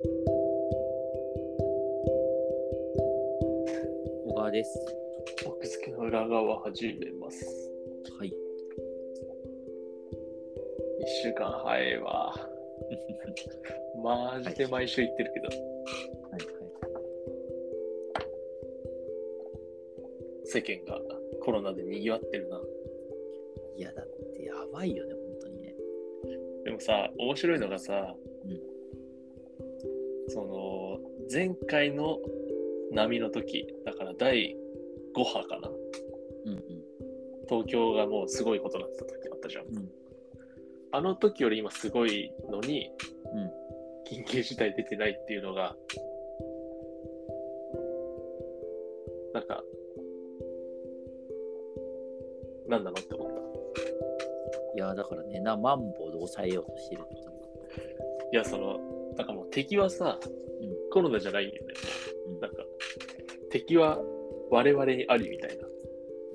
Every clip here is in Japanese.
小川です。奥付けの裏側始めます。はい。一週間早いわ。マジで毎週言ってるけど、はい世間がコロナで賑わってるな。はい。いや、だってやばいよね、本当にね。でもさ、面白いのがさ、うんその、前回の波の時、だから第5波かな。うんうん。東京がもうすごいことになってた時あったじゃん。うんあの時より今すごいのに、うん緊急事態出てないっていうのが、なんか、なんなのって思った。いや、だからね、な、マンボウで抑えようとしてるいや、その、なんかもう敵はさ、うんコロナじゃないんだよね。うんなんか、敵は我々にありみたいな。ど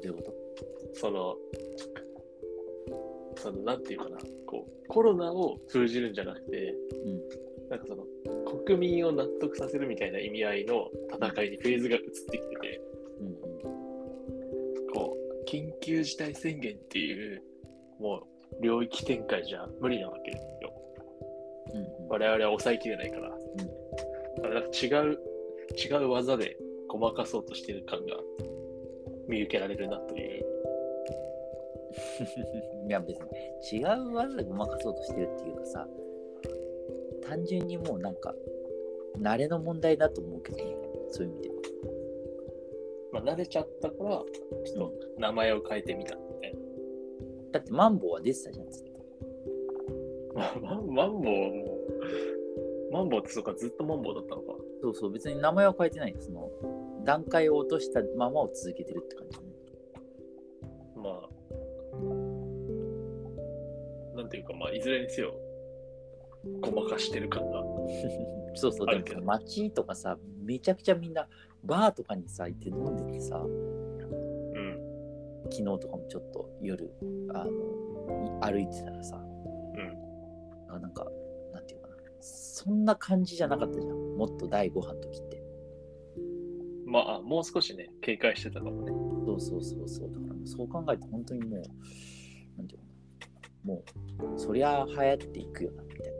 ういうこと？その、その、なんていうかな、こう、コロナを封じるんじゃなくて、うんなんかその、国民を納得させるみたいな意味合いの戦いにフェーズが移ってきてて、うんうん。こう、緊急事態宣言っていう、もう、領域展開じゃ無理なわけ我々は抑えきれないから。だからなんか違う、違う技でごまかそうとしてる感が見受けられるなという。いや、別に違う技でごまかそうとしてるっていうかさ、単純にもうなんか、慣れの問題だと思うけどね、そういう意味で。まあ、慣れちゃったから、ちょっと名前を変えてみたみたいな。だってマンボウは出てたじゃん、ずっと。まあ、マンボウ マンボウってそうか、ずっとマンボウだったのか。そうそう、別に名前は変えてない。その、段階を落としたままを続けてるって感じね。まあ、なんていうか、まあ、いずれにせよ、ごまかしてる感が。そうそう、でもさ街とかさ、めちゃくちゃみんなバーとかにさ、行って飲んでてさ、うん。昨日とかもちょっと夜、あの、歩いてたらさ、うん。あなんか、そんな感じじゃなかったじゃん。もっと第5波の時って。まあ、もう少しね、警戒してたかもね。そうそうそうそう。だからそう考えて本当にもう、なんていうかな、もう、そりゃ流行っていくよな、みたい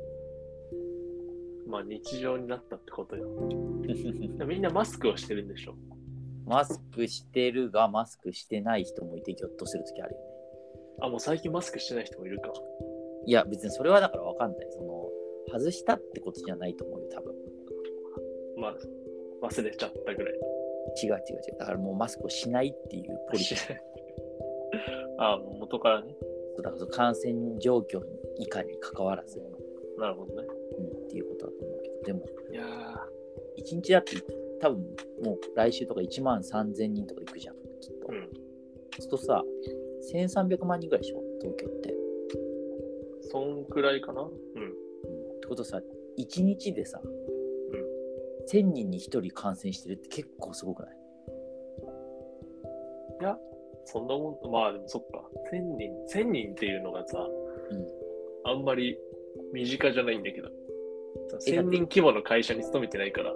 まあ、日常になったってことよ。な。みんなマスクをしてるんでしょ？マスクしてるが、マスクしてない人もいて、ぎょっとする時あるよね。あ、もう最近マスクしてない人もいるか。いや、別にそれはだからわかんない。その、外したってことじゃないと思うよ、多分。まあ、忘れちゃったぐらい。違う違う違う。だからもうマスクをしないっていうポリシー。あ、もう元からね。だから感染状況にいかに関わらず、なるほどね。うん、っていうことだと思うけど、でも、いや1日だって多分もう来週とか1万3000人とか行くじゃん、きっと。うんそうするとさ、1300万人ぐらいでしょ、東京って。ー、そんくらいかな？うん。うん、ってことさ、1日でさ、1000人に1人感染してるって結構すごくない？いや、そんなもん、まあでもそっか。1000人、1000人っていうのがさ、うんあんまり身近じゃないんだけど。えだって1000人規模の会社に勤めてないから。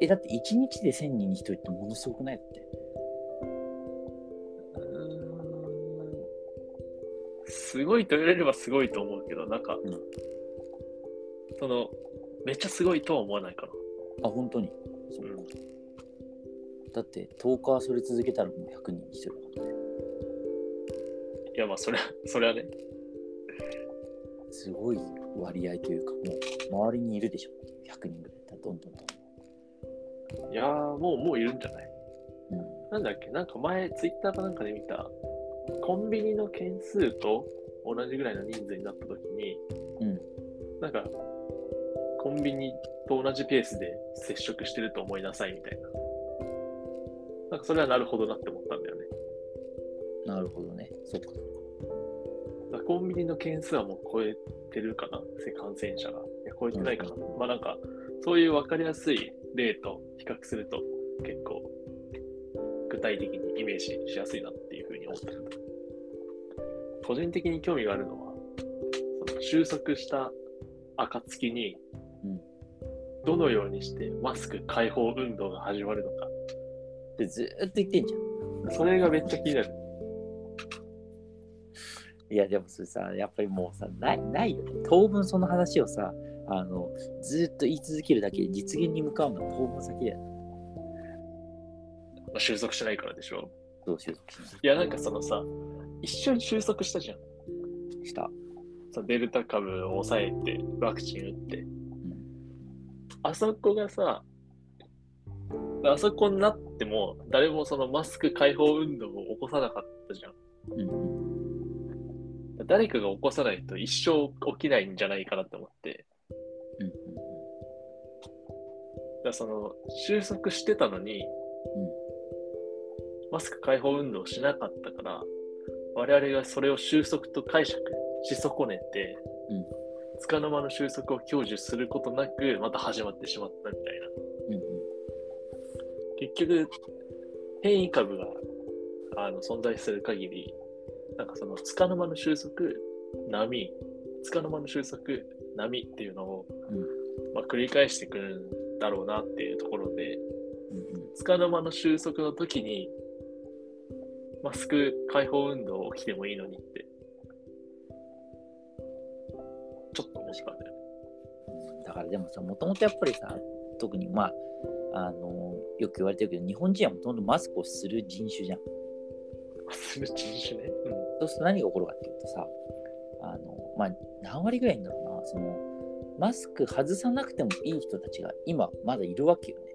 え、だって1日で1000人に1人ってものすごくないだって？すごいと言われればすごいと思うけど、なんか、うんその、めっちゃすごいとは思わないかな。あ、本当に？そううんだって10日はそれ続けたらもう100人に1人だもんね。いや、まあ、それは、それはね。すごい割合というか、もう周りにいるでしょ。100人ぐらいだどんどんどん。いやー、もう、もういるんじゃない？うんなんだっけ？なんか前、ツイッターかなんかで見た、コンビニの件数と同じぐらいの人数になったときに、うんなんか、コンビニと同じペースで接触してると思いなさいみたいな。なんかそれはなるほどなって思ったんだよね。なるほどね。そっか。だからコンビニの件数はもう超えてるかな？感染者が。いや、超えてないかな。まあなんか、そういう分かりやすい例と比較すると結構具体的にイメージしやすいなっていうふうに思ってる。個人的に興味があるのは、その収束した暁に、うんどのようにしてマスク解放運動が始まるのか。でずーっと言ってんじゃん。それがめっちゃ気になる。いや、でもそれさ、やっぱりもうさ、ないないよね。当分その話をさ、あの、ずーっと言い続けるだけで実現に向かうのは当分先だよ。まあ収束しないからでしょ。どう収束しない？いや、なんかそのさ、一緒に収束したじゃん。した。デルタ株を抑えて、ワクチン打って。うん。あそこがさ、あそこになっても、誰もそのマスク解放運動を起こさなかったじゃん。うんうん。誰かが起こさないと一生起きないんじゃないかなって思って。うんうんだその収束してたのに、マスク解放運動をしなかったから、我々がそれを収束と解釈し損ねて、うんつかの間の収束を享受することなく、また始まってしまったみたいな。うんうん。結局、変異株があの存在する限り、なんかそのつかの間の収束、波、つかの間の収束、波っていうのを、うん。まあ、繰り返してくるんだろうなっていうところで、うんうん。つかの間の収束の時に、マスク解放運動起きてもいいのにって、ちょっと思ったんだよね。だからでもさ、もともとやっぱりさ、特にまあ、あのよく言われてるけど、日本人はもともとマスクをする人種じゃん。する人種ね。そうすると何が起こるかっていうとさ、あのまあ、何割ぐらいいんだろうな、そのマスク外さなくてもいい人たちが今まだいるわけよね。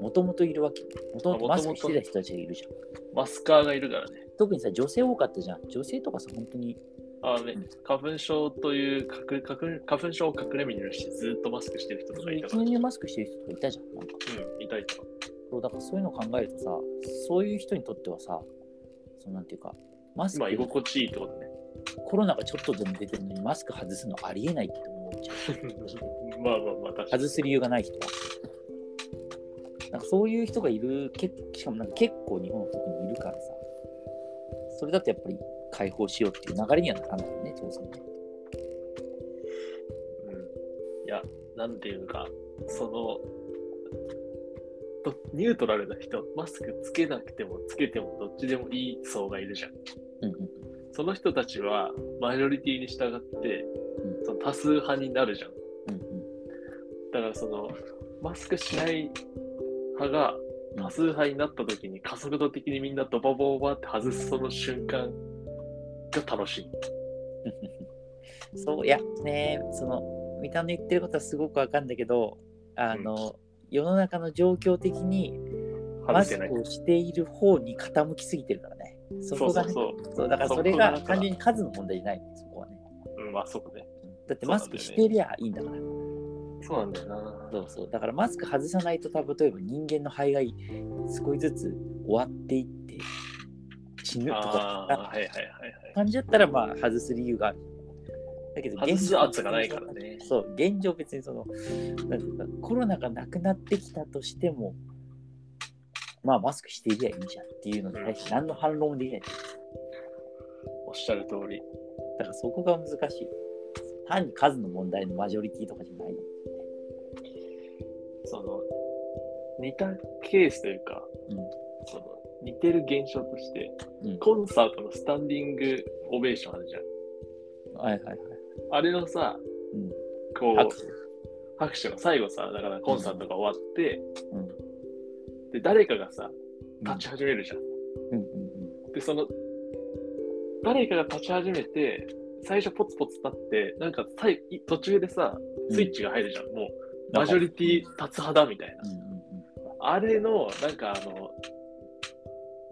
もともといるわけよ。もともとマスクしてた人たちがいるじゃん。うん。マスカーがいるからね。特にさ、女性多かったじゃん。女性とかさ、本当に、あのね、花粉症という隠花粉花粉症を隠れみにしてずっとマスクしてる人とかいたから。普通にマスクしてる人とかいたじゃん。なんかうん、いたいた。そうだからそういうのを考えるとさ、そういう人にとってはさ、そうなんていうか、マスクまあ、居心地いいってことね。コロナがちょっとでも出てるのにマスク外すのありえないって思っちゃう。まあまあまあ、確かに。外す理由がない人は。なんかそういう人がいる、けしかもなんか結構日本の特にいるからさ、それだとやっぱり解放しようっていう流れにはならないよね、当然ね。うん。いや、なんていうか、その、とニュートラルな人、マスクつけなくてもつけてもどっちでもいい層がいるじゃん。うんうんその人たちはマジョリティに従って、うんその多数派になるじゃん。うんうんだからその、マスクしない派が多数派になった時に加速度的にみんなドバボバって外すその瞬間が楽しい。そういやねその三田の言ってることはすごくわかるんだけどあの、世の中の状況的にマス。クをしている方に傾きすぎてるからねそこがねそうそうそうだからそれが単純に数の問題じゃないねそこはねうん、まあそうね。だってマスクしてりゃいいんだからそうなんだよな。そうそうだからマスク外さないと例えば人間の肺が少しずつ終わっていって死ぬとかはいはいはいはい。感じだったらまあ外す理由があるだけど外す圧がないからね。そう、現状別にその、なんていうか、コロナがなくなってきたとしても、まあマスクしていりゃいいじゃんっていうのに対して何の反論もできない。おっしゃる通り。だからそこが難しい。単に数の問題のマジョリティとかじゃない。その、似たケースというか、うん似てる現象として、うんコンサートのスタンディングオベーションあるじゃん。はいはいはい。あれのさ、うんこう、拍手拍手の最後さ、だからコンサートが終わって、うんで、誰かがさ、立ち始めるじゃん。うんうんで、その、誰かが立ち始めて、最初ポツポツ立って、なんか最途中でさ、うん。スイッチが入るじゃん。もう、マジョリティ立つ派だみたいな。うんうんうんあれの、なんかあの、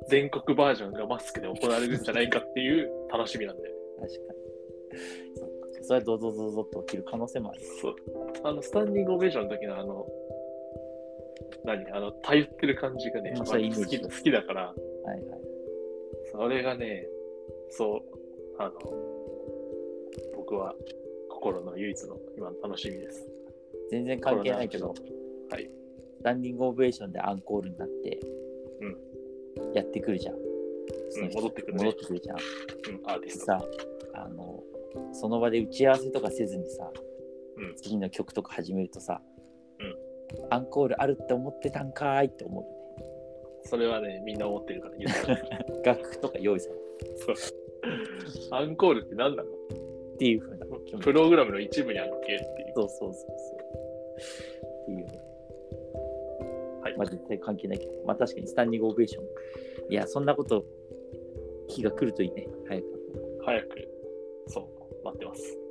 全国バージョンがマスクで行われるんじゃないかっていう楽しみなんだよね。確かに。そうかそれはドドドドと起きる可能性もある。そう。あの、スタンディングオベーションの時のあの、何？あの、たゆってる感じがね、ま好き好きだから、はいはい。それがね、そう、あの、僕は心の唯一の今の楽しみです。全然関係ないけど、はい。スタンディングオベーションでアンコールになって、やってくるじゃん。その人戻ってくるね戻ってくるじゃん。うん、アーティスト。さ、あの、その場で打ち合わせとかせずにさ、うん次の曲とか始めるとさ、アンコールあるって思ってたんかーいって思うよね。それはね、みんな思ってるから言ってる楽譜とか用意されそうアンコールって何なの？っていう風な気持ちプログラムの一部にあるけっていう。そうそうそうそう。っていう。まあ絶対関係ないけど、まあ確かにスタンディングオベーション。いや、そんなこと、日が来るといいね、早く。早く、そう、待ってます。